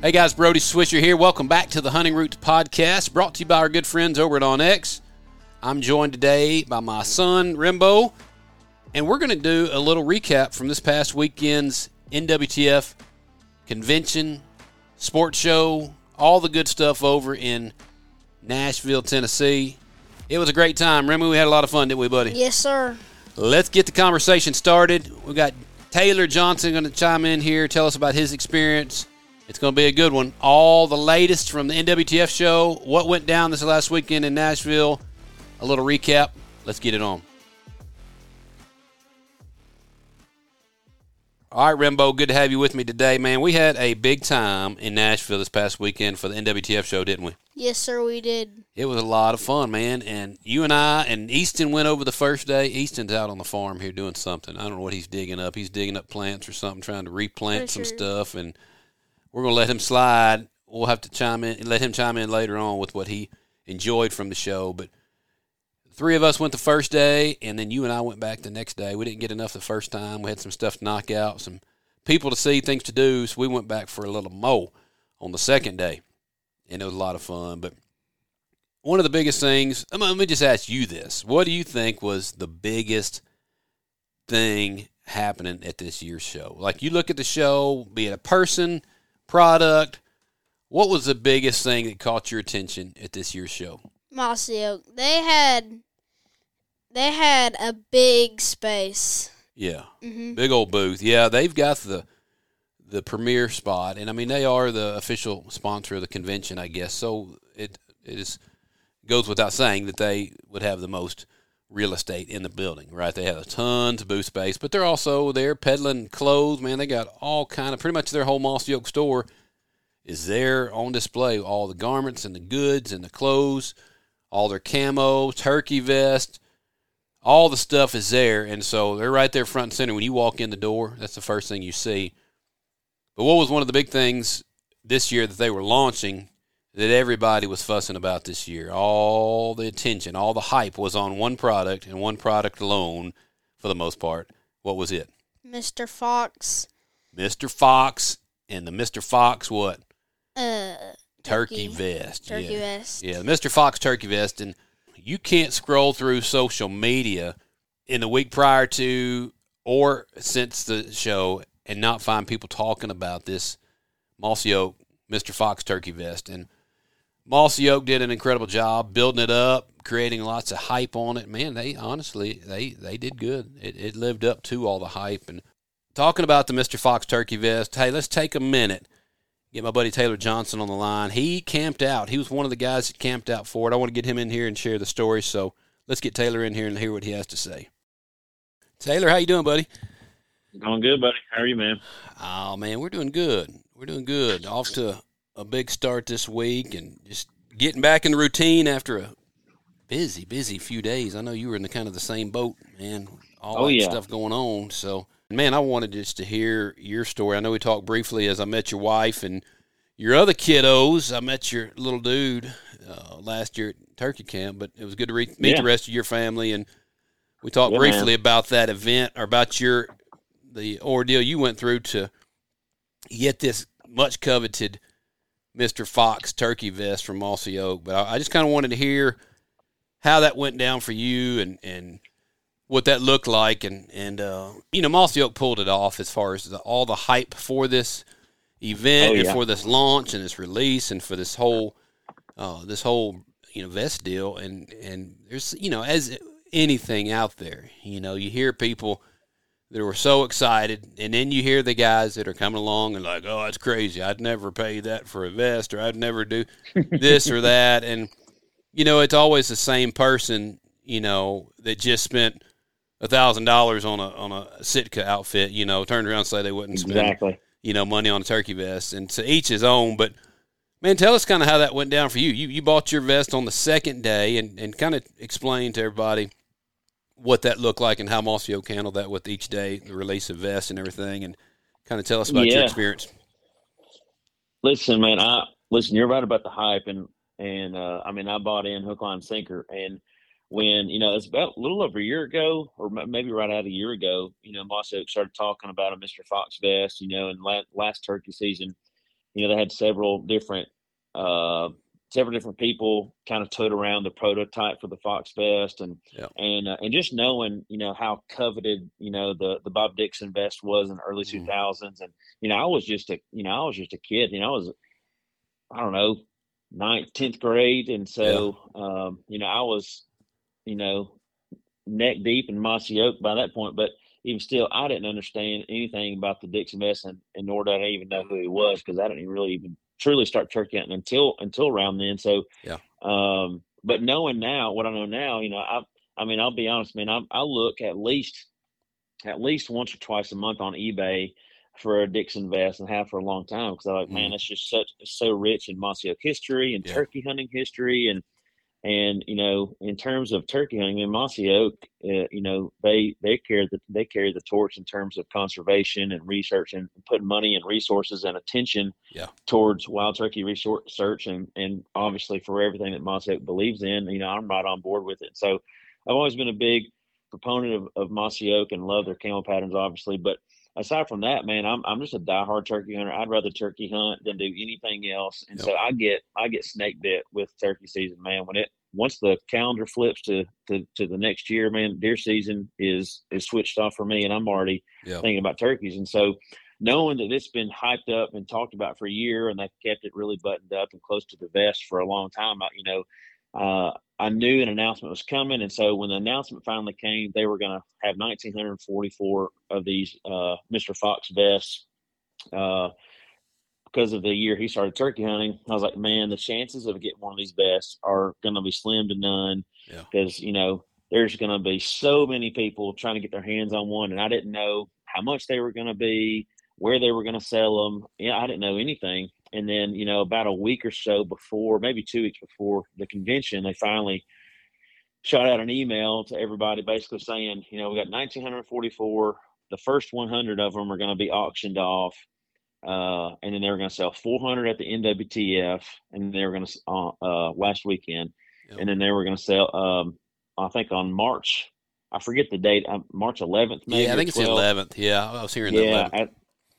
Hey guys, Brody Swisher here. Welcome back to the Hunting Roots podcast, brought to you by our good friends over at OnX. I'm joined today by my son, Rembo, and we're going to do a little recap from this past weekend's NWTF convention, sports show, all the good stuff over in Nashville, Tennessee. It was a great time. Remy, we had a lot of fun, didn't we, buddy? Yes, sir. Let's get the conversation started. We got Taylor Johnson going to chime in here, tell us about his experience it's going to be a good one. All the latest from the NWTF show, what went down this last weekend in Nashville, a little recap. Let's get it on. All right, Rembo, good to have you with me today, man. We had a big time in Nashville this past weekend for the NWTF show, didn't we? Yes, sir, we did. It was a lot of fun, man. And you and I and Easton went over the first day. Easton's out on the farm here doing something. I don't know what he's digging up. He's digging up plants or something, trying to replant some stuff. And we're going to let him slide. We'll have to chime in, let him chime in later on with what he enjoyed from the show. But three of us went the first day, and then you and I went back the next day. We didn't get enough the first time. We had some stuff to knock out, some people to see, things to do. So we went back for a little mo on the second day, and it was a lot of fun. But one of the biggest things, let me just ask you this: What do you think was the biggest thing happening at this year's show? Like you look at the show, be it a person product. What was the biggest thing that caught your attention at this year's show? Mossy Oak. They had they had a big space. Yeah, mm-hmm. big old booth. Yeah, they've got the the premier spot, and I mean they are the official sponsor of the convention, I guess. So it it is goes without saying that they would have the most real estate in the building, right? They have tons of booth space, but they're also there peddling clothes. Man, they got all kind of pretty much their whole Mossy Oak store is there on display. All the garments and the goods and the clothes, all their camo, turkey vest, all the stuff is there, and so they're right there front and center. When you walk in the door, that's the first thing you see. But what was one of the big things this year that they were launching that everybody was fussing about this year. All the attention, all the hype was on one product and one product alone for the most part. What was it? Mr. Fox. Mr. Fox and the Mr. Fox what? Uh turkey, turkey vest. Turkey yeah. vest. Yeah, Mr. Fox turkey vest and you can't scroll through social media in the week prior to or since the show and not find people talking about this Mossy Oak Mr. Fox turkey vest and Mossy Oak did an incredible job building it up, creating lots of hype on it. Man, they honestly they they did good. It, it lived up to all the hype. And talking about the Mr. Fox turkey vest, hey, let's take a minute. Get my buddy Taylor Johnson on the line. He camped out. He was one of the guys that camped out for it. I want to get him in here and share the story. So let's get Taylor in here and hear what he has to say. Taylor, how you doing, buddy? Going good, buddy. How are you, man? Oh man, we're doing good. We're doing good. Off to a big start this week and just getting back in the routine after a busy, busy few days. I know you were in the kind of the same boat, man. All oh, that yeah. stuff going on. So, man, I wanted just to hear your story. I know we talked briefly as I met your wife and your other kiddos. I met your little dude uh, last year at Turkey Camp, but it was good to re- meet yeah. the rest of your family. And we talked yeah, briefly man. about that event or about your the ordeal you went through to get this much coveted Mr. Fox turkey vest from Mossy Oak. But I, I just kind of wanted to hear how that went down for you and, and what that looked like. And, and uh, you know, Mossy Oak pulled it off as far as the, all the hype for this event oh, yeah. and for this launch and this release and for this whole uh, this whole you know vest deal. And, and there's, you know, as anything out there, you know, you hear people – that were so excited, and then you hear the guys that are coming along and like, "Oh, that's crazy! I'd never pay that for a vest, or I'd never do this or that." And you know, it's always the same person, you know, that just spent a thousand dollars on a on a Sitka outfit. You know, turned around and say they wouldn't spend exactly. you know money on a turkey vest, and to each his own. But man, tell us kind of how that went down for you. You you bought your vest on the second day, and and kind of explain to everybody what that looked like and how Mossy Oak handled that with each day, the release of vests and everything, and kind of tell us about yeah. your experience. Listen, man, I listen. You're right about the hype, and and uh, I mean, I bought in hook, line, sinker, and when you know it's about a little over a year ago, or maybe right out a year ago, you know, Mossy Oak started talking about a Mr. Fox vest, you know, and last, last turkey season, you know, they had several different uh, several different people kind of toted around the prototype for the Fox Vest, and Yeah. and uh, and just knowing you know how coveted you know the the Bob Dixon vest was in the early Mhm. two thousands, and you know I was just a you know I was just a kid, you know I was I don't know ninth tenth grade, and so um, you know I was you know neck deep in Mossy Oak by that point, but even still, I didn't understand anything about the Dixon Vest, and, and nor did I even know who he was because I didn't really even truly start turkey hunting until until around then. So, Yeah. Um, but knowing now what I know now, you know, I I mean, I'll be honest, man. I I look at least at least once or twice a month on eBay for a Dixon vest and have for a long time because I'm like, man, it's just such so rich in Mossy Oak history and Yeah. turkey hunting history and and you know in terms of turkey hunting in Mossy Oak, uh, you know they they carry the they carry the torch in terms of conservation and research and putting money and resources and attention Yeah. towards wild turkey research and and obviously for everything that Mossy Oak believes in, you know I'm right on board with it. So I've always been a big proponent of, of Mossy Oak and love their camo patterns, obviously. But aside from that, man, I'm I'm just a diehard turkey hunter. I'd rather turkey hunt than do anything else. And Yep. so I get I get snake bit with turkey season, man. When it once the calendar flips to, to to the next year, man, deer season is is switched off for me, and I'm already Yeah. thinking about turkeys. And so knowing that it's been hyped up and talked about for a year, and they've kept it really buttoned up and close to the vest for a long time, I, you know. Uh, I knew an announcement was coming, and so when the announcement finally came, they were going to have 1,944 of these uh, Mr. Fox vests uh, because of the year he started turkey hunting. I was like, man, the chances of getting one of these vests are going to be slim to none Yeah. because you know there's going to be so many people trying to get their hands on one, and I didn't know how much they were going to be, where they were going to sell them. Yeah, I didn't know anything. And then, you know, about a week or so before, maybe two weeks before the convention, they finally shot out an email to everybody basically saying, you know, we got 1,944. The first 100 of them are going to be auctioned off. Uh, and then they were going to sell 400 at the NWTF. And they were going to, uh, uh, last weekend. Yep. And then they were going to sell, um, I think on March, I forget the date, uh, March 11th, maybe. Yeah, I think it's the eleventh. Yeah, I was hearing Yeah, at,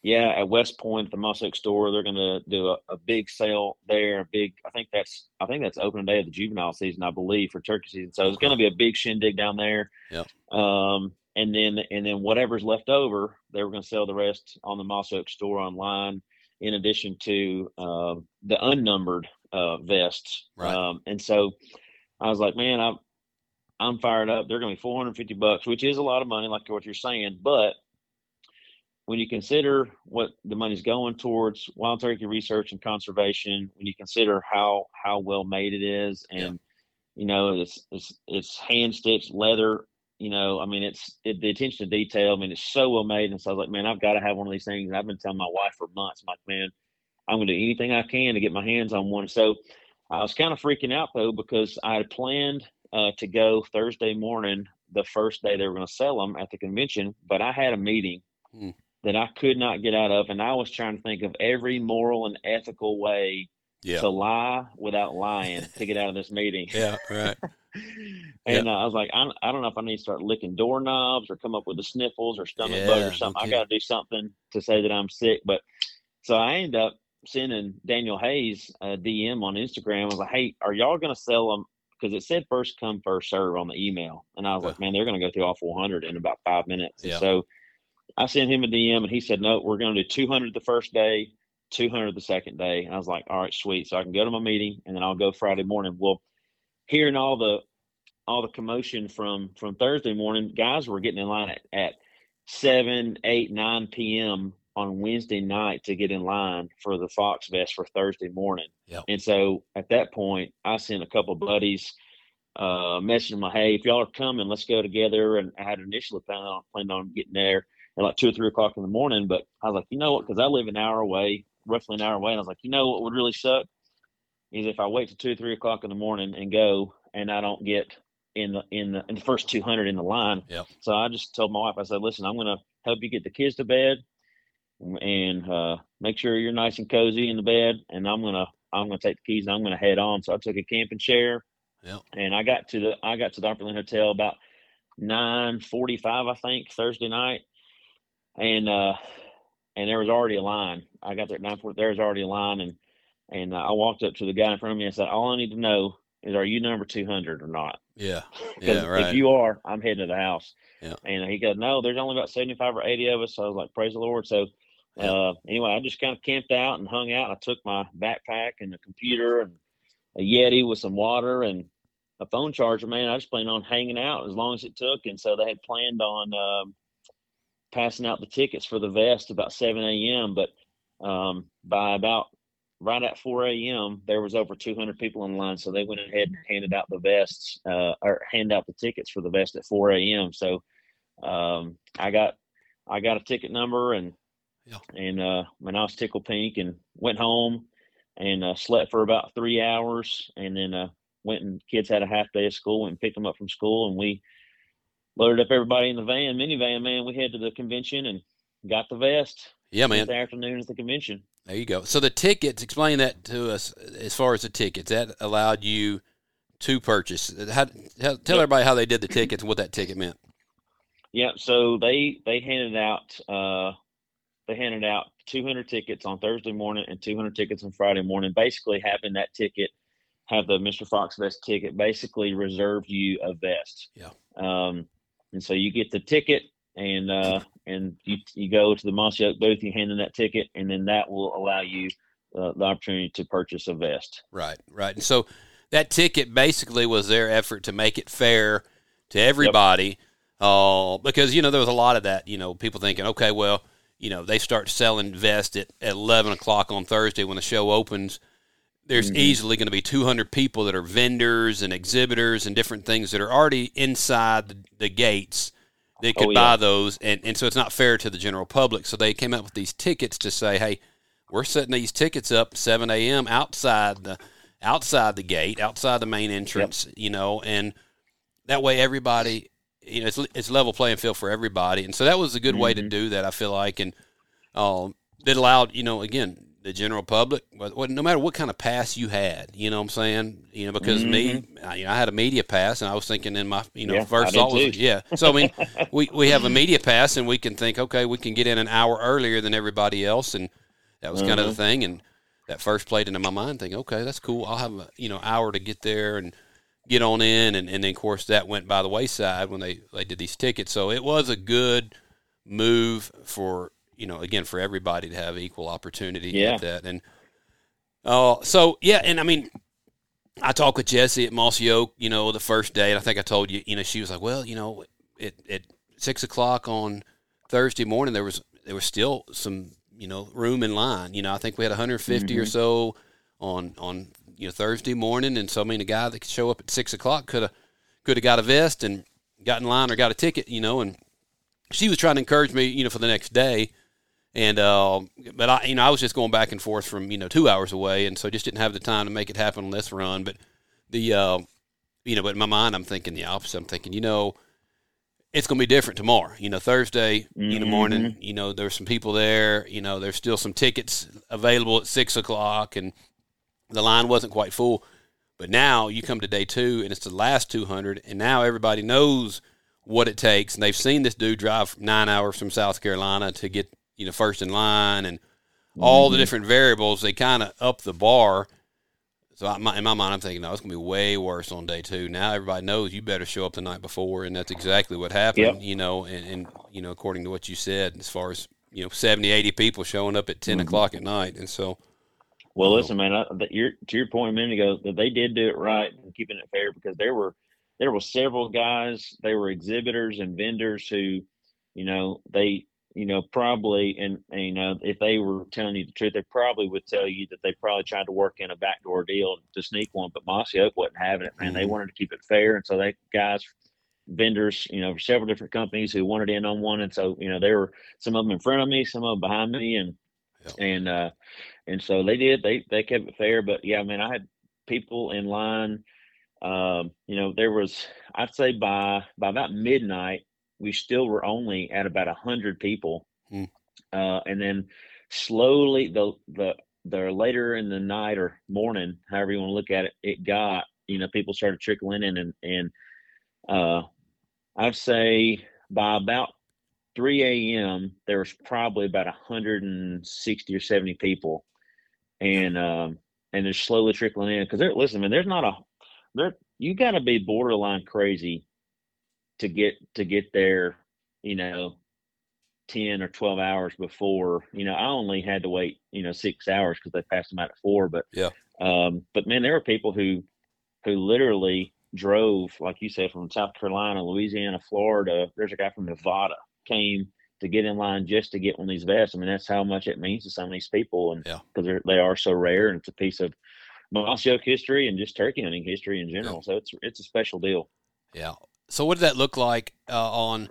yeah, at West Point at the Mossy Oak store, they're going to do a, a big sale there. A big, I think that's, I think that's opening day of the juvenile season, I believe, for turkey season. So it's going to be a big shindig down there. Yep. Um, and then, and then whatever's left over, they were going to sell the rest on the Mossy Oak store online, in addition to uh, the unnumbered uh, vests. Right. Um, and so I was like, man, I'm, I'm fired up. They're going to be 450 bucks, which is a lot of money, like what you're saying, but when you consider what the money's going towards wild turkey research and conservation, when you consider how how well made it is, and Yeah. you know it's it's it's hand stitched leather. You know, I mean, it's it, the attention to detail. I mean, it's so well made, and so I was like, man, I've got to have one of these things. And I've been telling my wife for months, I'm like, man, I'm going to do anything I can to get my hands on one. So I was kind of freaking out though because I had planned uh, to go Thursday morning, the first day they were going to sell them at the convention, but I had a meeting Hmm. that I could not get out of, and I was trying to think of every moral and ethical way Yeah, to lie without lying to get out of this meeting. yeah, right. and uh, I was like, I, I don't know if I need to start licking doorknobs or come up with the sniffles or stomach Yeah, bug or something. I got to do something to say that I'm sick. But so I end up sending Daniel Hayes a DM on Instagram. I was like, hey, are y'all going to sell them? Because it said first come, first serve on the email. And I was like, man, they're going to go through all 400 in about five minutes. Yeah. so I sent him a DM and he said, no, we're going to do 200 the first day, 200 the second day. And I was like, all right, sweet. So I can go to my meeting and then I'll go Friday morning. Well, hearing all the all the commotion from from Thursday morning, guys were getting in line at, at seven, eight, nine p.m. on Wednesday night to get in line for the Fox Vest for Thursday morning. Yep. And so at that point, I sent a couple buddies uh messaging my hey, if y'all are coming, let's go together. And I had initially planned on planned on getting there at like two or three o'clock in the morning, but I was like, you know what? Because I live an hour away, roughly an hour away, and I was like, you know what would really suck is if I wait till two or three o'clock in the morning and go, and I don't get in the in the in the first 200 in the line. Yep. So I just told my wife, I said, listen, I'm going to help you get the kids to bed, and uh, make sure you're nice and cozy in the bed, and I'm gonna I'm gonna take the keys and I'm gonna head on. So I took a camping chair, Yep. and I got to the I got to the Opryland Hotel about 9:45, I think, Thursday night, and uh, and there was already a line. I got there at nine forty. There was already a line, and and uh, I walked up to the guy in front of me and said, "All I need to know is, are you number two hundred or not?" Yeah. Yeah. Right. If you are, I'm heading to the house. Yeah. And he goes, no, there's only about 75 or 80 of us. So I was like, praise the Lord. So Yeah. uh, anyway, I just kind of camped out and hung out. I took my backpack and a computer and a Yeti with some water and a phone charger, man. I just planned on hanging out as long as it took. And so they had planned on um, passing out the tickets for the vest about 7 a.m. But um, by about right at 4 a.m., there was over 200 people in line. So they went ahead and handed out the vests uh, or hand out the tickets for the vest at 4 a.m. So um, I got I got a ticket number and Yeah. and uh, when I was tickle pink and went home and uh, slept for about three hours and then uh, went and kids had a half day of school went and picked them up from school and we loaded up everybody in the van minivan man we head to the convention and got the vest Yeah, man. the afternoon at the convention There you go. So the tickets, explain that to us as far as the tickets. That allowed you to purchase. How, tell, tell everybody how they did the tickets and what that ticket meant. Yeah, so they they handed out uh they handed out 200 tickets on Thursday morning and 200 tickets on Friday morning. Basically, having that ticket, have the Mr. Fox vest ticket, basically reserve you a vest. Yeah. Um, and so you get the ticket, and uh, and you you go to the Mossy Oak booth, you hand in that ticket, and then that will allow you uh, the opportunity to purchase a vest. Right, right. And so that ticket basically was their effort to make it fair to everybody. Uh, because, you know, there was a lot of that, you know, people thinking, okay, well, you know, they start selling vests at, at 11 o'clock on Thursday when the show opens. There's Mhm. easily going to be 200 people that are vendors and exhibitors and different things that are already inside the, the gates that could Oh, buy those. And, and so it's not fair to the general public. So they came up with these tickets to say, hey, we're setting these tickets up 7 a.m. outside the outside the gate, outside the main entrance, you know, and that way everybody, you know, it's it's level playing field for everybody, and so that was a good way to Mhm. do that. I feel like, and um, it allowed, you know, again, the general public, what, what, no matter what kind of pass you had, you know, what I'm saying, you know, because me, I, you know, I had a media pass, and I was thinking in my, you know, Mm-hmm. Yeah, first thought was, yeah. So I mean, we we have a media pass, and we can think, okay, we can get in an hour earlier than everybody else, and that was kind of the Mhm. thing, and that first played into my mind, thinking, okay, that's cool. I'll have a you know hour to get there and get on in, and, and then of course that went by the wayside when they they did these tickets. So it was a good move for you know again for everybody to have equal opportunity Yeah. at that, and uh, so yeah, and I mean. I talked with Jesse at Mossy Oak, you know, the first day, and I think I told you, you know, she was like, "Well, you know, at at six o'clock on Thursday morning, there was there was still some, you know, room in line. You know, I think we had 150 or Mhm. so on on you know Thursday morning, and so I mean, a guy that could show up at six o'clock could have could have got a vest and got in line or got a ticket, you know, and she was trying to encourage me, you know, for the next day. And uh, but I, you know, I was just going back and forth from you know two hours away, and so just didn't have the time to make it happen on this run. But the, uh, you know, but in my mind, I'm thinking the opposite. I'm thinking, you know, it's going to be different tomorrow. You know, Thursday in the morning, you know, there's some people there. You know, there's still some tickets available at six o'clock, and the line wasn't quite full. But now you come to day two, and it's the last 200, and now everybody knows what it takes, and they've seen this dude drive nine hours from South Carolina to get you know first in line, and all the Mhm. different variables. They kind of up the bar. So I, my, in my mind, I'm thinking, no, it's gonna be way worse on day two. Now everybody knows you better show up the night before, and that's exactly what happened. Yep. You know, and, and you know, according to what you said, as far as you know, 70, 80 people showing up at 10 Mhm. o'clock at night, and so Well, Oh. listen, man. I, you're, to your point a minute ago, that they did do it right and keeping it fair because there were there were several guys. They were exhibitors and vendors who, you know, they you know probably and, and you know if they were telling you the truth, they probably would tell you that they probably tried to work in a backdoor deal to sneak one. But Mossy Oak wasn't having it, man. They Mhm. wanted to keep it fair, and so they guys. Vendors, you know, several different companies who wanted in on one, and so you know there were some of them in front of me, some of them behind me, and Yeah. and uh, and so they did. They they kept it fair, but yeah, man, I had people in line. Um, you know, there was I'd say by by about midnight, we still were only at about a hundred people, Hmm. uh, and then slowly the the the later in the night or morning, however you want to look at it, it got you know people started trickling in, and and uh, I'd say by about 3 a.m. there was probably about 160 or 70 people, and um, and they're slowly trickling in because they're listen, man. There's not a there. You got to be borderline crazy to get to get there. You know, 10 or 12 hours before you know i only had to wait you know six hours because they passed them out at four but Yeah. um but man there were people who who literally drove like you said from south carolina louisiana florida there's a guy from nevada came to get in line just to get one of these vests i mean that's how much it means to some of these people and because they're they are so rare and it's a piece of mossy oak history and just turkey hunting history in general so it's it's a special deal Yeah. So what did that look like uh, on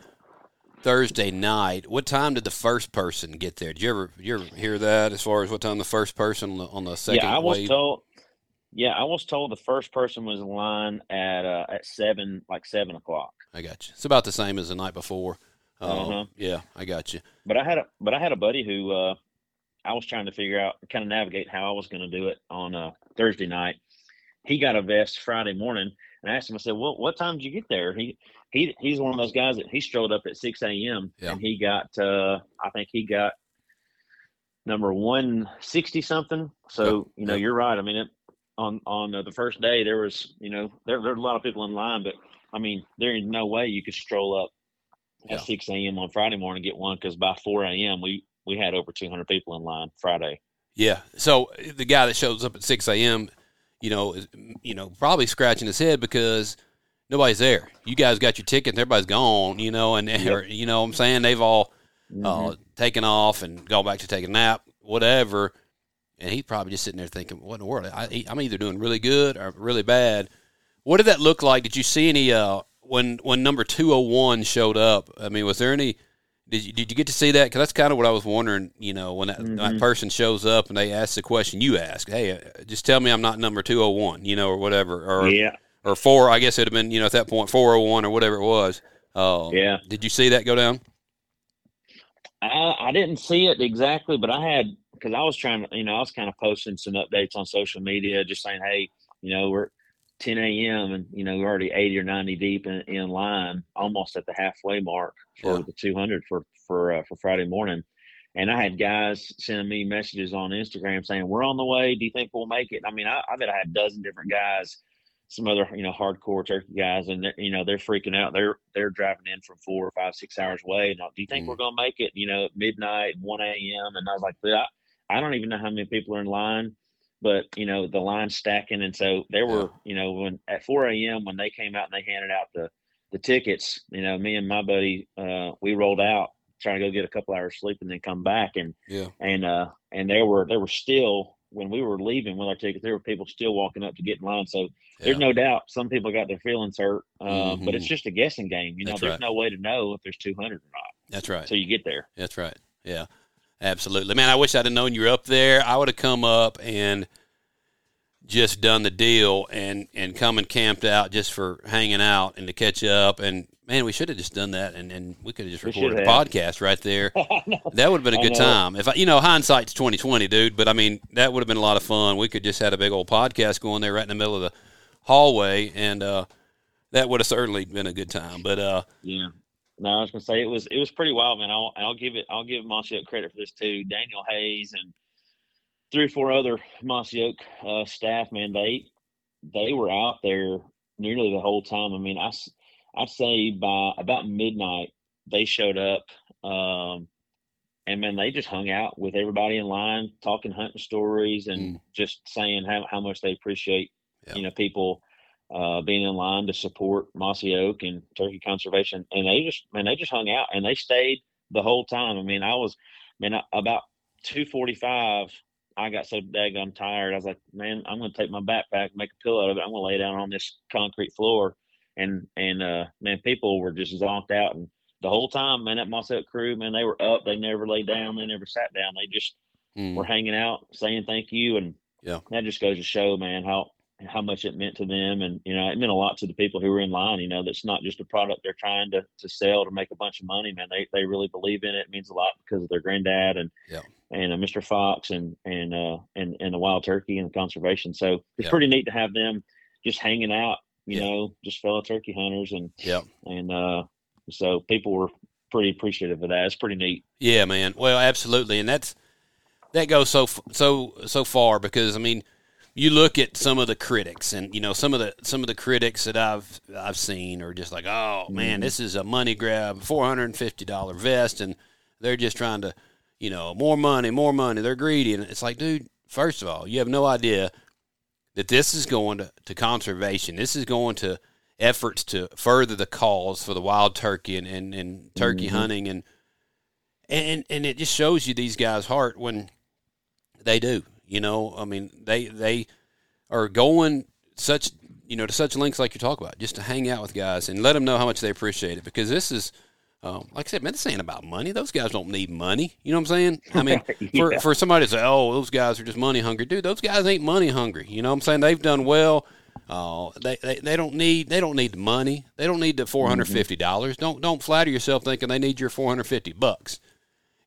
Thursday night? What time did the first person get there? Did you ever you ever hear that as far as what time the first person on the, on the second yeah, I was wave? told. Yeah, I was told the first person was in line at uh, at seven, like seven o'clock. I got you. It's about the same as the night before. Uh, Uh-huh. Yeah, I got you. But I had a but I had a buddy who uh, I was trying to figure out, kind of navigate how I was going to do it on uh, Thursday night. He got a vest Friday morning, and I asked him. I said, "Well, what time did you get there?" He he he's one of those guys that he strolled up at six a.m. Yeah. and he got uh, I think he got number one sixty something. So you know, Yeah. you're right. I mean, it, on on uh, the first day there was you know there there were a lot of people in line, but I mean there is no way you could stroll up at six a.m. on Friday morning and get one because by four a.m. we we had over two hundred people in line Friday. Yeah. So the guy that shows up at six a.m., you know, you know, probably scratching his head because nobody's there. You guys got your tickets, everybody's gone. You know, and or, you know, what I'm saying they've all uh, taken off and gone back to take a nap, whatever. And he's probably just sitting there thinking, "What in the world? I, I'm either doing really good or really bad." What did that look like? Did you see any uh, when when number two hundred one showed up? I mean, was there any? Did you, did you get to see that? Because that's kind of what I was wondering. You know, when that, that Mhm. person shows up and they ask the question you ask, "Hey, uh, just tell me I'm not number two hundred one, you know, or whatever, or yeah, or four. I guess it'd have been you know at that point four hundred one or whatever it was. Uh, yeah. Did you see that go down? I, I didn't see it exactly, but I had because I was trying to, you know, I was kind of posting some updates on social media, just saying, hey, you know, we're 10 a.m. and you know we're already 80 or 90 deep in, in line, almost at the halfway mark for Yeah. the 200 for for uh, for Friday morning. And I had guys sending me messages on Instagram saying, "We're on the way. Do you think we'll make it?" I mean, I, I bet I had a dozen different guys, some other you know hardcore turkey guys, and they're, you know they're freaking out. They're they're driving in from four or five, six hours away. And do you think Mm. we're gonna make it? You know, midnight, one a.m. And I was like, I, I don't even know how many people are in line, but you know the line's stacking, and so there were you know when at four a.m. when they came out and they handed out the the tickets, you know, me and my buddy, uh, we rolled out trying to go get a couple hours sleep and then come back and Yeah. and uh and there were there were still when we were leaving with our tickets there were people still walking up to get in line so there's no doubt some people got their feelings hurt um, but it's just a guessing game you know That's there's right. no way to know if there's 200 or not That's right. so you get there That's right. Yeah, absolutely, man. I wish I'd have known you were up there. I would have come up and just done the deal and and come and camped out just for hanging out and to catch up. And man, we should have just done that, and, and we could have just recorded a podcast right there. That would have been a good time. If I, you know, hindsight's twenty twenty, dude. But I mean, that would have been a lot of fun. We could just had a big old podcast going there right in the middle of the hallway, and uh, that would have certainly been a good time. But uh, Yeah. No, I was gonna say it was it was pretty wild, man. I'll I'll give it I'll give Mossy Oak credit for this too. Daniel Hayes and three or four other Mossy Oak uh, staff, man. They they were out there nearly the whole time. I mean, I I'd say by about midnight they showed up, um, and man, they just hung out with everybody in line, talking hunting stories and Mm. just saying how how much they appreciate Yeah. you know people uh, being in line to support Mossy Oak and turkey conservation. And they just, man, they just hung out and they stayed the whole time. I mean, I was, man, I- about 245, I got so daggone tired. I was like, man, I'm going to take my backpack, make a pillow out of it. I'm going to lay down on this concrete floor. And, and, uh, man, people were just zonked out. And the whole time, man, that Mossy Oak crew, man, they were up. They never laid down. They never sat down. They just mm, were hanging out, saying thank you. And Yeah. that just goes to show, man, how, how much it meant to them and you know it meant a lot to the people who were in line you know that's not just a product they're trying to, to sell to make a bunch of money man they, they really believe in it it means a lot because of their granddad and Yeah. and uh, mr fox and and uh and and the wild turkey and conservation so it's Yeah. pretty neat to have them just hanging out you Yeah. know just fellow turkey hunters and Yep. and uh so people were pretty appreciative of that. It's pretty neat. Yeah, man. Well, absolutely, and that's that goes so so so far because I mean, you look at some of the critics, and you know some of the some of the critics that I've I've seen are just like, oh man, Mhm. this is a money grab, four hundred and fifty dollar vest, and they're just trying to, you know, more money, more money. They're greedy, and it's like, dude, first of all, you have no idea that this is going to, to conservation. This is going to efforts to further the cause for the wild turkey and, and, and turkey Mhm. hunting and and and it just shows you these guys' heart when they do. You know, I mean, they they are going such you know to such lengths like you talk about just to hang out with guys and let them know how much they appreciate it because this is. Um, like I said, man, this ain't about money. Those guys don't need money. You know what I'm saying? I mean, for Yeah. for somebody to say, "Oh, those guys are just money hungry," dude, those guys ain't money hungry. You know what I'm saying? They've done well. Uh, they, they they don't need they don't need the money. They don't need the four hundred fifty dollars. Don't don't flatter yourself thinking they need your four hundred fifty bucks.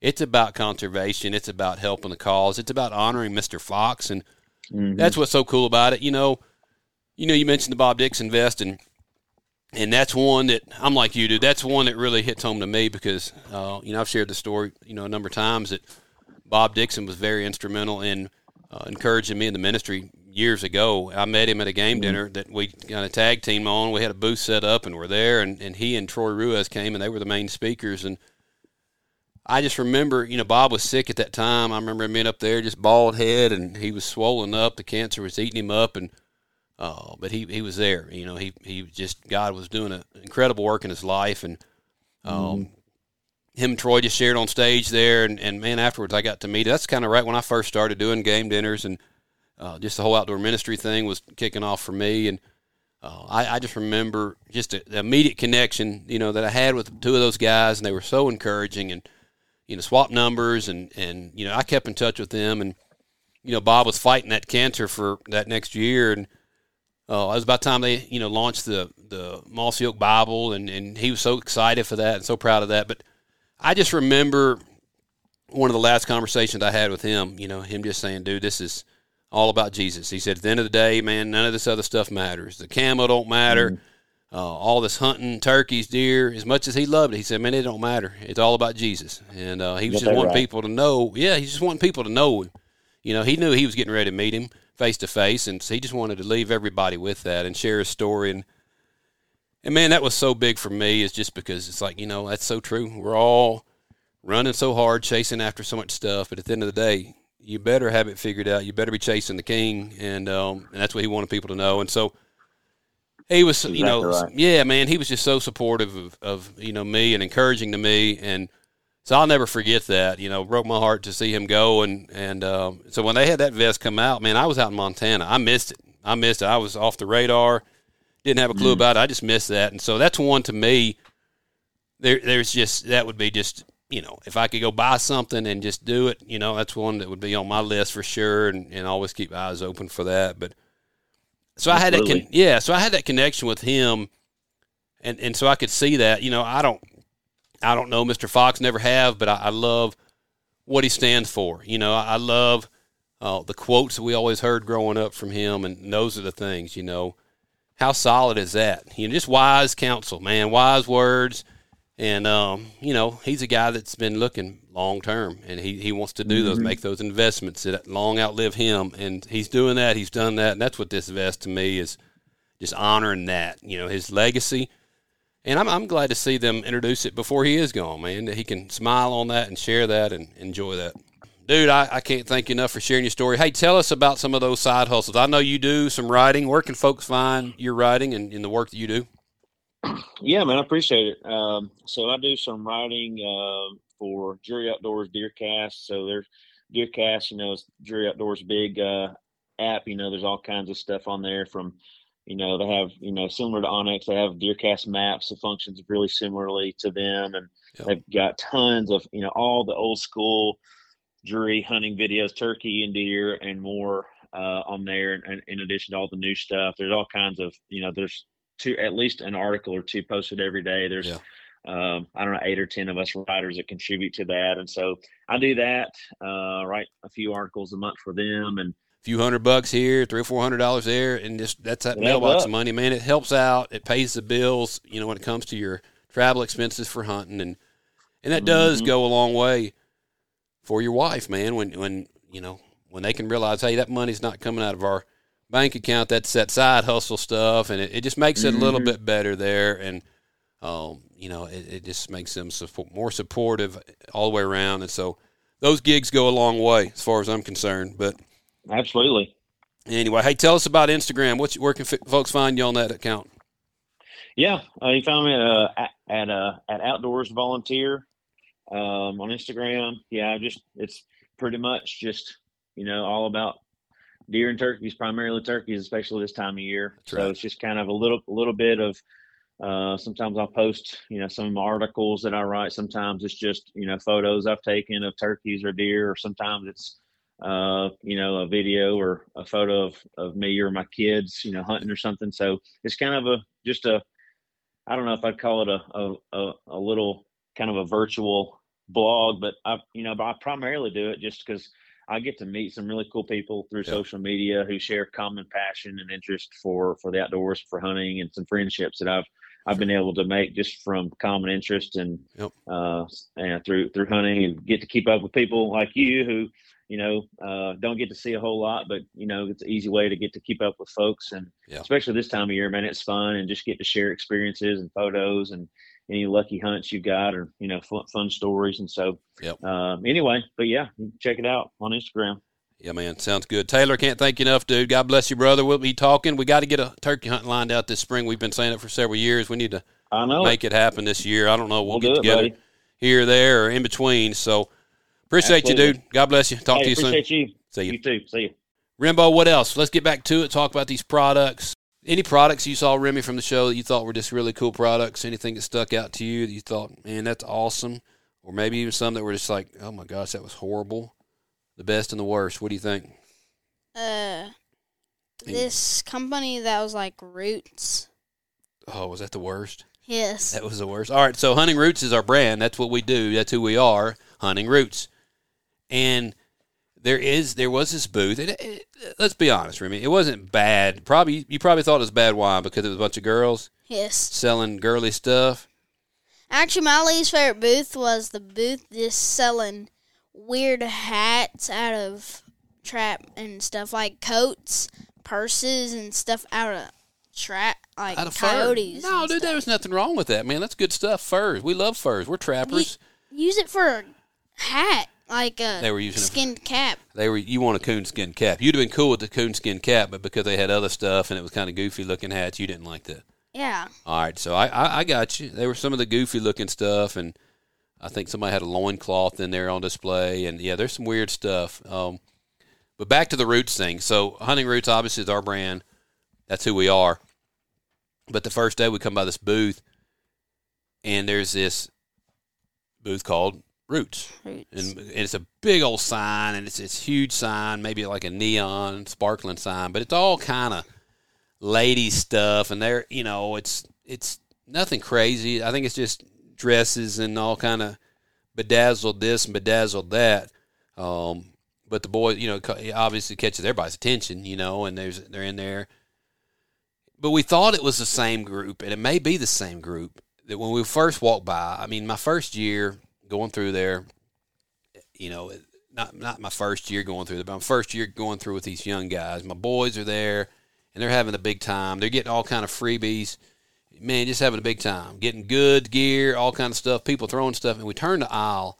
It's about conservation. It's about helping the cause. It's about honoring Mr. Fox, and Mhm. that's what's so cool about it. You know, you know, you mentioned the Bob Dixon vest, and and that's one that I'm like you, dude. That's one that really hits home to me because uh, you know I've shared the story, you know, a number of times that Bob Dixon was very instrumental in uh, encouraging me in the ministry years ago. I met him at a game dinner that we kind of tag team on. We had a booth set up and we're there, and, and he and Troy Ruiz came and they were the main speakers. And I just remember, you know, Bob was sick at that time. I remember him being up there, just bald head, and he was swollen up. The cancer was eating him up, and uh, but he he was there. You know, he he just God was doing an incredible work in his life, and um, him and Troy just shared on stage there, and, and man, afterwards I got to meet. That's kind of right when I first started doing game dinners, and uh, just the whole outdoor ministry thing was kicking off for me, and uh, I, I just remember just a, the immediate connection, you know, that I had with two of those guys, and they were so encouraging, and you know, swap numbers, and and you know, I kept in touch with them, and you know, Bob was fighting that cancer for that next year, and uh, it was about time they, you know, launched the the Mossy Oak Bible, and and he was so excited for that and so proud of that. But I just remember one of the last conversations I had with him. You know, him just saying, "Dude, this is all about Jesus." He said, "At the end of the day, man, none of this other stuff matters. The camo don't matter. Uh, all this hunting, turkeys, deer, as much as he loved it, he said, "Man, it don't matter. It's all about Jesus." And uh, he was just wanting right. people to know. Yeah, he just wanting people to know him. You know, he knew he was getting ready to meet him face to face, and so he just wanted to leave everybody with that and share his story. And and man, that was so big for me, is just because it's like you know that's so true. We're all running so hard, chasing after so much stuff, but at the end of the day, you better have it figured out. You better be chasing the king, and um, and that's what he wanted people to know. And so he was, you know, right. yeah, man, he was just so supportive of, of you know me and encouraging to me, and so I'll never forget that. You know, broke my heart to see him go, and and um, so when they had that vest come out, man, I was out in Montana. I missed it. I missed it. I was off the radar. Didn't have a clue about it. I just missed that, and so that's one to me. There, there's just that would be just you know if I could go buy something and just do it, you know, that's one that would be on my list for sure, and, and always keep eyes open for that. But so I had that, con- yeah, so I had that connection with him, and and so I could see that. You know, I don't, I don't know Mr. Fox, never have, but I, I love what he stands for. You know, I, I love uh, the quotes that we always heard growing up from him, and those are the things. You know, how solid is that? You know, just wise counsel, man, wise words. And um, you know, he's a guy that's been looking long term, and he, he wants to do those, make those investments that long outlive him, and he's doing that. He's done that, and that's what this vest to me is, just honoring that. You know, his legacy, and I'm I'm glad to see them introduce it before he is gone, man. That he can smile on that and share that and enjoy that. Dude, I, I can't thank you enough for sharing your story. Hey, tell us about some of those side hustles. I know you do some writing. Where can folks find your writing and, and the work that you do? Yeah, man, I appreciate it. Um, so I do some writing uh, for Drury Outdoors deer Deercast. So there's deer Deercast, you know, it's Drury Outdoors big uh, app. You know, there's all kinds of stuff on there from, you know, they have, you know, similar to OnX, they have deer Deercast maps that functions really similarly to them, and Yep. they've got tons of, you know, all the old school Drury hunting videos, turkey and deer, and more uh, on there. And, and in addition to all the new stuff, there's all kinds of, you know, there's two at least an article or two posted every day. There's Yeah. Um, I don't know eight or ten of us writers that contribute to that, and so I do that. Uh, write a few articles a month for them, and a few hundred bucks here, three or four hundred dollars there, and just that's that mailbox money, man. It helps out. It pays the bills. You know, when it comes to your travel expenses for hunting, and and that does Mhm. go a long way for your wife, man. When when you know when they can realize, hey, that money's not coming out of our bank account. That's that side hustle stuff, and it, it just makes it a little Mhm. bit better there. And um, you know, it, it just makes them support, more supportive all the way around. And so those gigs go a long way as far as I'm concerned. But Absolutely. anyway, hey, tell us about Instagram. What's where can f- folks find you on that account? Yeah, uh, you found me uh, at at, uh, at Outdoors Volunteer um, on Instagram. Yeah, just it's pretty much just you know all about deer and turkeys, primarily turkeys, especially this time of year. So it's just kind of a little a little bit of. Uh, sometimes I'll post, you know, some articles that I write. Sometimes it's just, you know, photos I've taken of turkeys or deer, or sometimes it's, uh, you know, a video or a photo of, of me or my kids, you know, hunting or something. So it's kind of a just a I don't know if I'd call it a a, a, little kind of a virtual blog, but I you know, but I primarily do it just because I get to meet some really cool people through Yeah. social media who share common passion and interest for for the outdoors, for hunting, and some friendships that I've I've been able to make just from common interest and Yep. uh and through through hunting and get to keep up with people like you who you know uh don't get to see a whole lot but you know it's an easy way to get to keep up with folks and Yeah. especially this time of year man it's fun and just get to share experiences and photos and any lucky hunts you've got or you know fun, fun stories and so Yep. um anyway but yeah check it out on instagram Yeah, man, sounds good. Taylor, can't thank you enough, dude. God bless you, brother. We'll be talking. We got to get a turkey hunt lined out this spring. We've been saying it for several years. We need to i know make it happen this year. I don't know. We'll, we'll, get do it together here, there, or in between. So appreciate you, dude. God bless you. Talk hey, to you soon. appreciate you See you. you too see you Rembo, what else? Let's get back to it. Talk about these products. Any products you saw, Remy, from the show that you thought were just really cool products? Anything that stuck out to you that you thought, man, that's awesome? Or maybe even some that were just like, oh my gosh, that was horrible. The best and the worst. What do you think? Uh, this company that was like Roots. Oh, was that the worst? Yes. That was the worst. All right, so Hunting Roots is our brand. That's what we do. That's who we are, Hunting Roots. And there is there was this booth. It, it, let's be honest, Remy, it wasn't bad. Probably you probably thought it was bad wine because it was a bunch of girls Yes. selling girly stuff. Actually, my least favorite booth was the booth just selling weird hats out of trap and stuff like coats, purses, and stuff out of trap like Out of fur. coyotes. No, dude, stuff. there was nothing wrong with that, man. That's good stuff. Furs. We love furs. We're trappers. use it for a hat, like a They were using skinned cap. They were you want a coonskin cap. You'd have been cool with the coonskin cap, but because they had other stuff and it was kind of goofy looking hats, you didn't like that. Yeah. All right, so I, I, I got you. They were some of the goofy looking stuff, and I think somebody had a loincloth in there on display, and yeah, there's some weird stuff. Um, but back to the roots thing. So hunting roots obviously is our brand. That's who we are. But the first day we come by this booth, and there's this booth called Roots, Roots. and, and it's a big old sign, and it's it's huge sign, maybe like a neon sparkling sign, but it's all kind of lady stuff, and they're you know it's it's nothing crazy. I think it's just dresses and all kind of bedazzled this and bedazzled that. Um, but the boy, you know, obviously catches everybody's attention, you know, and there's they're in there. But we thought it was the same group, and it may be the same group that when we first walked by. I mean, my first year going through there, you know, not not my first year going through there, but my first year going through with these young guys. My boys are there, and they're having a big time. They're getting all kind of freebies. Man, just having a big time, getting good gear, all kind of stuff. People throwing stuff, and we turned the aisle,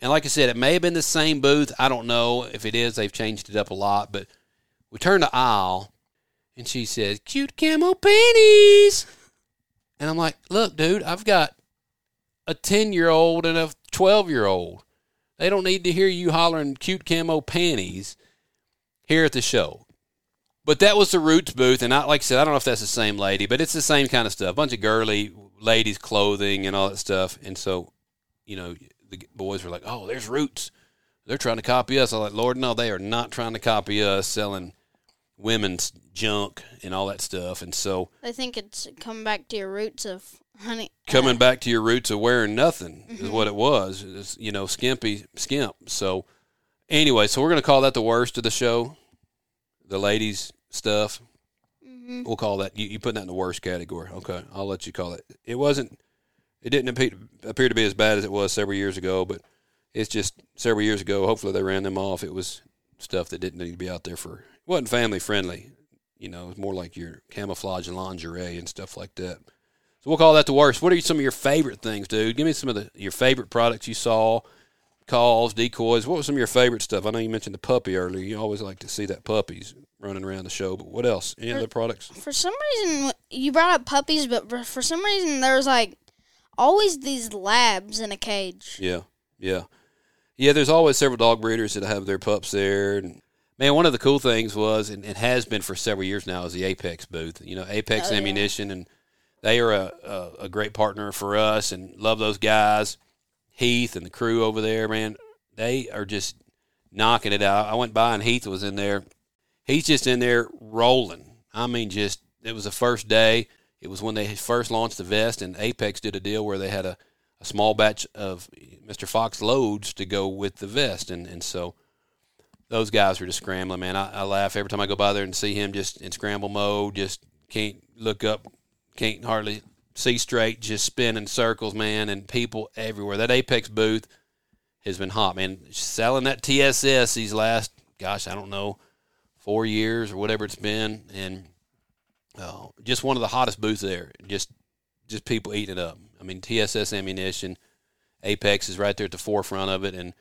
and like I said, it may have been the same booth. I don't know if it is. They've changed it up a lot, but we turned the aisle, and she said, "Cute camo panties," and I'm like, "Look, dude, I've got a ten year old and a twelve year old. They don't need to hear you hollering cute camo panties here at the show." But that was the Roots booth, and I, like I said, I don't know if that's the same lady, but it's the same kind of stuff. A bunch of girly ladies' clothing and all that stuff. And so, you know, the boys were like, "Oh, there's Roots. They're trying to copy us." I'm like, "Lord, no, they are not trying to copy us selling women's junk and all that stuff." And so, I think it's coming back to your roots of honey. coming back to your roots of wearing nothing is Mhm. what it was. It's, you know, skimpy skimp. So anyway, so we're gonna call that the worst of the show. The ladies stuff. mhm. We'll call that you, you put that in the worst category. Okay. I'll let you call it. It wasn't it didn't appear, appear to be as bad as it was several years ago, but it's just several years ago. Hopefully, they ran them off. It was stuff that didn't need to be out there for. It wasn't family friendly. You know, it's more like your camouflage and lingerie and stuff like that. So we'll call that the worst. What are some of your favorite things, dude? Give me some of the your favorite products you saw, calls, decoys. What was some of your favorite stuff? I know you mentioned the puppy earlier. You always like to see that puppies running around the show, but what else? Any For- other products? For some reason, you brought up puppies, but for- some reason, there's like always these labs in a cage. Yeah, yeah, yeah. There's always several dog breeders that have their pups there. And man, one of the cool things was, and it has been for several years now, is the Apex booth. You know, Apex Oh, yeah. Ammunition, and they are a, a a great partner for us, and love those guys. Heath and the crew over there, man, they are just knocking it out. I went by and Heath was in there. He's just in there rolling. I mean, just it was the first day. It was when they first launched the vest, and Apex did a deal where they had a, a small batch of Mr. Fox loads to go with the vest, and and so those guys were just scrambling. Man, I, I laugh every time I go by there and see him just in scramble mode. Just can't look up, can't hardly see straight, just spinning circles, man, and people everywhere. That Apex booth has been hot, man. Selling that TSS these last, gosh, I don't know, four years or whatever it's been, and uh, just one of the hottest booths there. Just, just people eating it up. I mean, TSS ammunition, Apex is right there at the forefront of it, and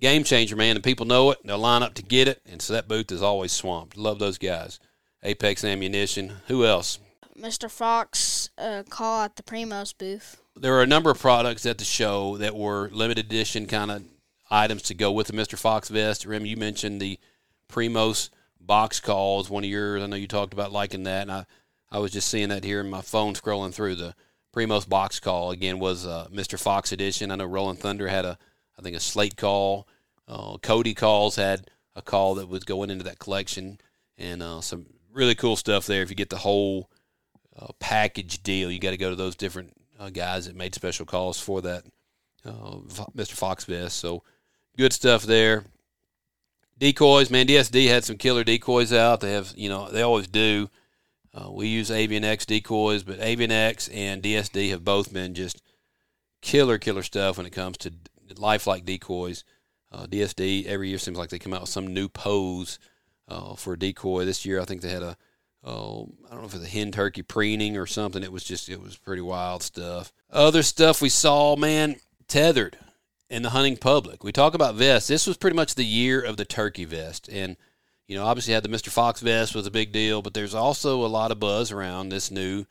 game changer, man. And people know it. They'll line up to get it, and so that booth is always swamped. Love those guys. Apex ammunition. Who else? Mr. Fox uh, call at the Primos booth. there were a number of products at the show that were limited edition kind of items to go with the Mr. Fox vest. Rem, you mentioned the Primos box calls, one of yours. I know you talked about liking that, and I, I was just seeing that here in my phone scrolling through. The Primos box call again was uh, Mr. Fox edition. I know Rolling Thunder had a, I think a slate call. Uh, Cody calls had a call that was going into that collection, and uh, some really cool stuff there. If you get the whole uh, package deal, you got to go to those different uh, guys that made special calls for that uh, Mr. Fox vest. So good stuff there. Decoys, man. DSD had some killer decoys out. They have, you know, they always do. Uh, we use Avian X decoys, but Avian X and DSD have both been just killer, killer stuff when it comes to lifelike decoys. Uh, DSD every year seems like they come out with some new pose uh, for a decoy. This year, I think they had a oh, I don't know if it was a hen turkey preening or something. It was just, it was pretty wild stuff. Other stuff we saw, man, tethered in the hunting public. We talk about vests. This was pretty much the year of the turkey vest. And, you know, obviously had the Mr. Fox vest was a big deal, but there's also a lot of buzz around this new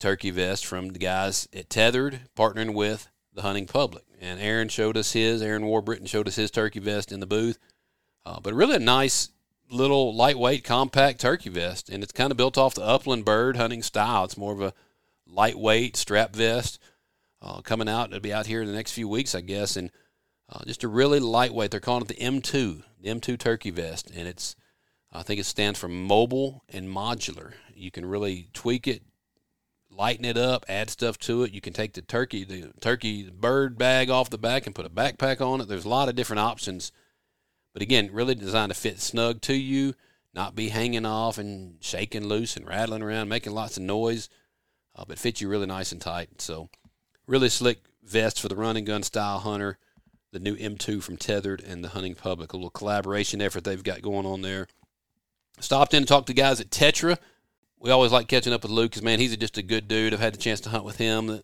turkey vest from the guys at Tethered partnering with the hunting public. And Aaron showed us his, Aaron Warbritton showed us his turkey vest in the booth. Uh, but really a nice little lightweight, compact turkey vest, and it's kind of built off the upland bird hunting style. It's more of a lightweight strap vest uh, coming out. It'll be out here in the next few weeks, I guess, and uh, just a really lightweight. They're calling it the M2, the M2 turkey vest, and it's I think it stands for mobile and modular. You can really tweak it, lighten it up, add stuff to it. You can take the turkey, the turkey bird bag off the back and put a backpack on it. There's a lot of different options but again, really designed to fit snug to you, not be hanging off and shaking loose and rattling around, making lots of noise, uh, but fit you really nice and tight. So, really slick vest for the running gun style hunter. The new M2 from Tethered and the Hunting Public, a little collaboration effort they've got going on there. Stopped in and talked to guys at Tetra. We always like catching up with Lucas, man. He's just a good dude. I've had the chance to hunt with him.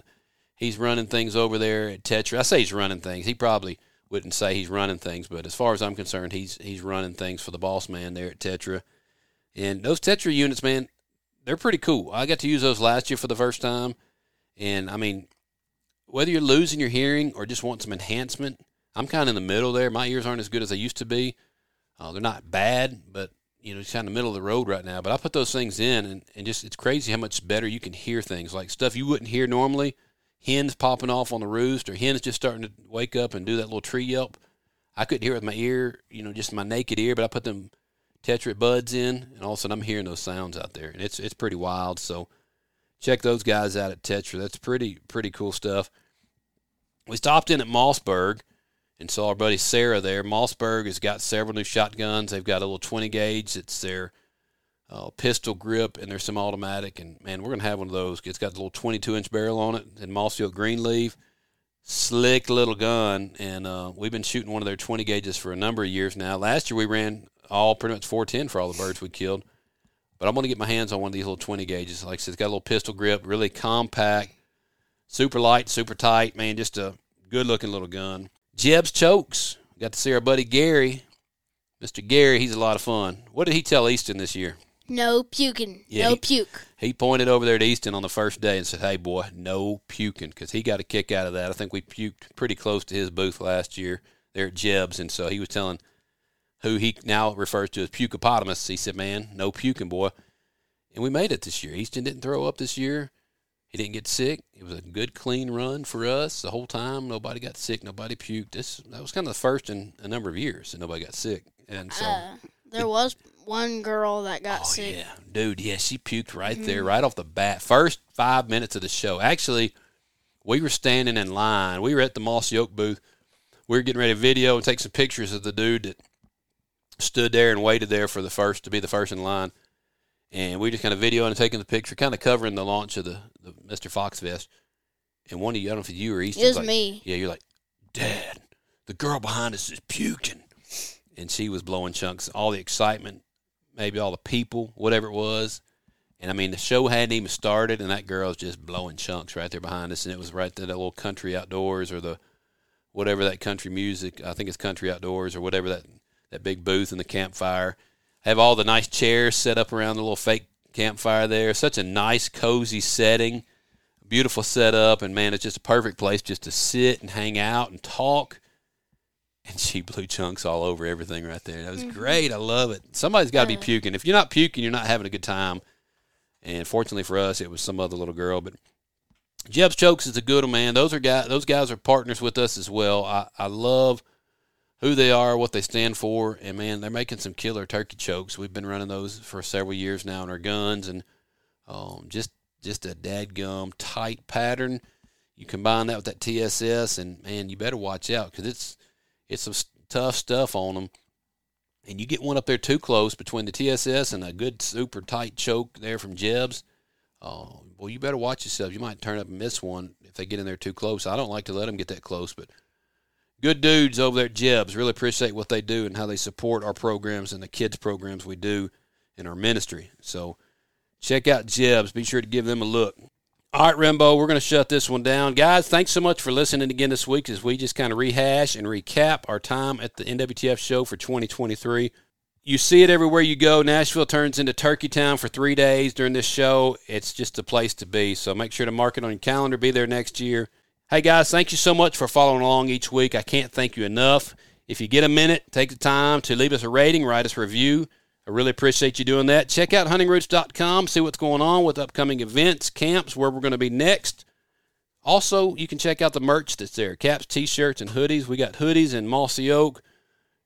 He's running things over there at Tetra. I say he's running things. He probably wouldn't say he's running things, but as far as I'm concerned, he's he's running things for the boss man there at Tetra. And those Tetra units, man, they're pretty cool. I got to use those last year for the first time, and I mean, whether you're losing your hearing or just want some enhancement, I'm kind of in the middle there. My ears aren't as good as they used to be. Uh, they're not bad, but you know, it's kind of middle of the road right now. But I put those things in, and, and just it's crazy how much better you can hear things like stuff you wouldn't hear normally hens popping off on the roost or hens just starting to wake up and do that little tree yelp. I couldn't hear it with my ear, you know, just my naked ear, but I put them Tetra buds in, and all of a sudden I'm hearing those sounds out there, and it's it's pretty wild. So check those guys out at Tetra. That's pretty pretty cool stuff. We stopped in at Mossberg and saw our buddy Sarah there. Mossberg has got several new shotguns. They've got a little 20 gauge. It's their uh, pistol grip, and there's some automatic. And man, we're gonna have one of those. It's got the little 22 inch barrel on it and mossy oak green leaf. Slick little gun, and uh, we've been shooting one of their 20 gauges for a number of years now. Last year we ran all pretty much 410 for all the birds we killed, but I'm gonna get my hands on one of these little 20 gauges. Like I said, it's got a little pistol grip, really compact, super light, super tight. Man, just a good looking little gun. Jeb's chokes. Got to see our buddy Gary, Mr. Gary. He's a lot of fun. What did he tell Easton this year? No puking. Yeah, no he- puke. He pointed over there to Easton on the first day and said, "Hey, boy, no puking," because he got a kick out of that. I think we puked pretty close to his booth last year there at Jeb's, and so he was telling who he now refers to as pukopotamus. He said, "Man, no puking, boy," and we made it this year. Easton didn't throw up this year. He didn't get sick. It was a good, clean run for us the whole time. Nobody got sick. Nobody puked. This that was kind of the first in a number of years that nobody got sick, and so. Uh, there was one girl that got Oh sick. yeah, dude. Yeah, she puked right Mm-hmm. there, right off the bat. First five minutes of the show. Actually, we were standing in line. We were at the Mossy Oak booth. We were getting ready to video and take some pictures of the dude that stood there and waited there for the first to be the first in line. And we just kind of videoing and taking the picture, kind of covering the launch of the, the Mr. Fox vest. And one of you, I don't know if you or Easton, It was like, me. yeah, you're like, Dad, the girl behind us is puking. And she was blowing chunks. All the excitement, maybe all the people, whatever it was. And I mean, the show hadn't even started, and that girl's just blowing chunks right there behind us. And it was right there, that little country outdoors or the whatever that country music, I think it's country outdoors or whatever that, that big booth and the campfire. Have all the nice chairs set up around the little fake campfire there. Such a nice, cozy setting beautiful setup, and man, it's just a perfect place just to sit and hang out and talk. And she blew chunks all over everything right there. That was great. I love it. Somebody's got to be puking. If you're not puking, you're not having a good time. And fortunately for us, it was some other little girl. But Jeb's Chokes is a good one, man. Those are guys. Those guys are partners with us as well. I, I love who they are, what they stand for, and man, they're making some killer turkey chokes. We've been running those for several years now in our guns, and um, just just a dadgum tight pattern. You combine that with that TSS, and man, you better watch out because it's it's some tough stuff on them. And you get one up there too close between the TSS and a good super tight choke there from Jebs. Oh, well, you better watch yourself. You might turn up and miss one if they get in there too close. I don't like to let them get that close, but good dudes over there at Jebs. Really appreciate what they do and how they support our programs and the kids programs we do in our ministry. So check out Jebs. Be sure to give them a look. All right, Rembo, we're going to shut this one down. Guys, thanks so much for listening again this week as we just kind of rehash and recap our time at the NWTF show for 2023. You see it everywhere you go. Nashville turns into Turkey Town for three days during this show. It's just a place to be. So make sure to mark it on your calendar. Be there next year. Hey, guys, thank you so much for following along each week. I can't thank you enough. If you get a minute, take the time to leave us a rating, write us a review. I really appreciate you doing that. Check out huntingroots.com, see what's going on with upcoming events, camps, where we're going to be next. Also, you can check out the merch that's there caps, t shirts, and hoodies. We got hoodies in Mossy Oak,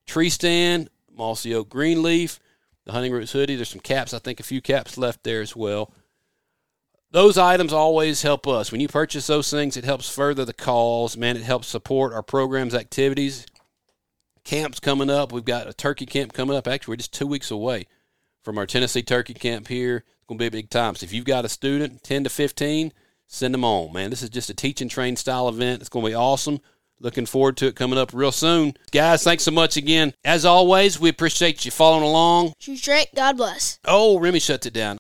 Tree Stand, Mossy Oak Greenleaf, the Hunting Roots hoodie. There's some caps, I think a few caps left there as well. Those items always help us. When you purchase those things, it helps further the cause. Man, it helps support our program's activities. Camps coming up. We've got a turkey camp coming up. Actually, we're just two weeks away from our Tennessee turkey camp here. It's going to be a big time. So if you've got a student, 10 to 15, send them on, man. This is just a teach and train style event. It's going to be awesome. Looking forward to it coming up real soon. Guys, thanks so much again. As always, we appreciate you following along. Shoot straight. God bless. Oh, Remy shuts it down.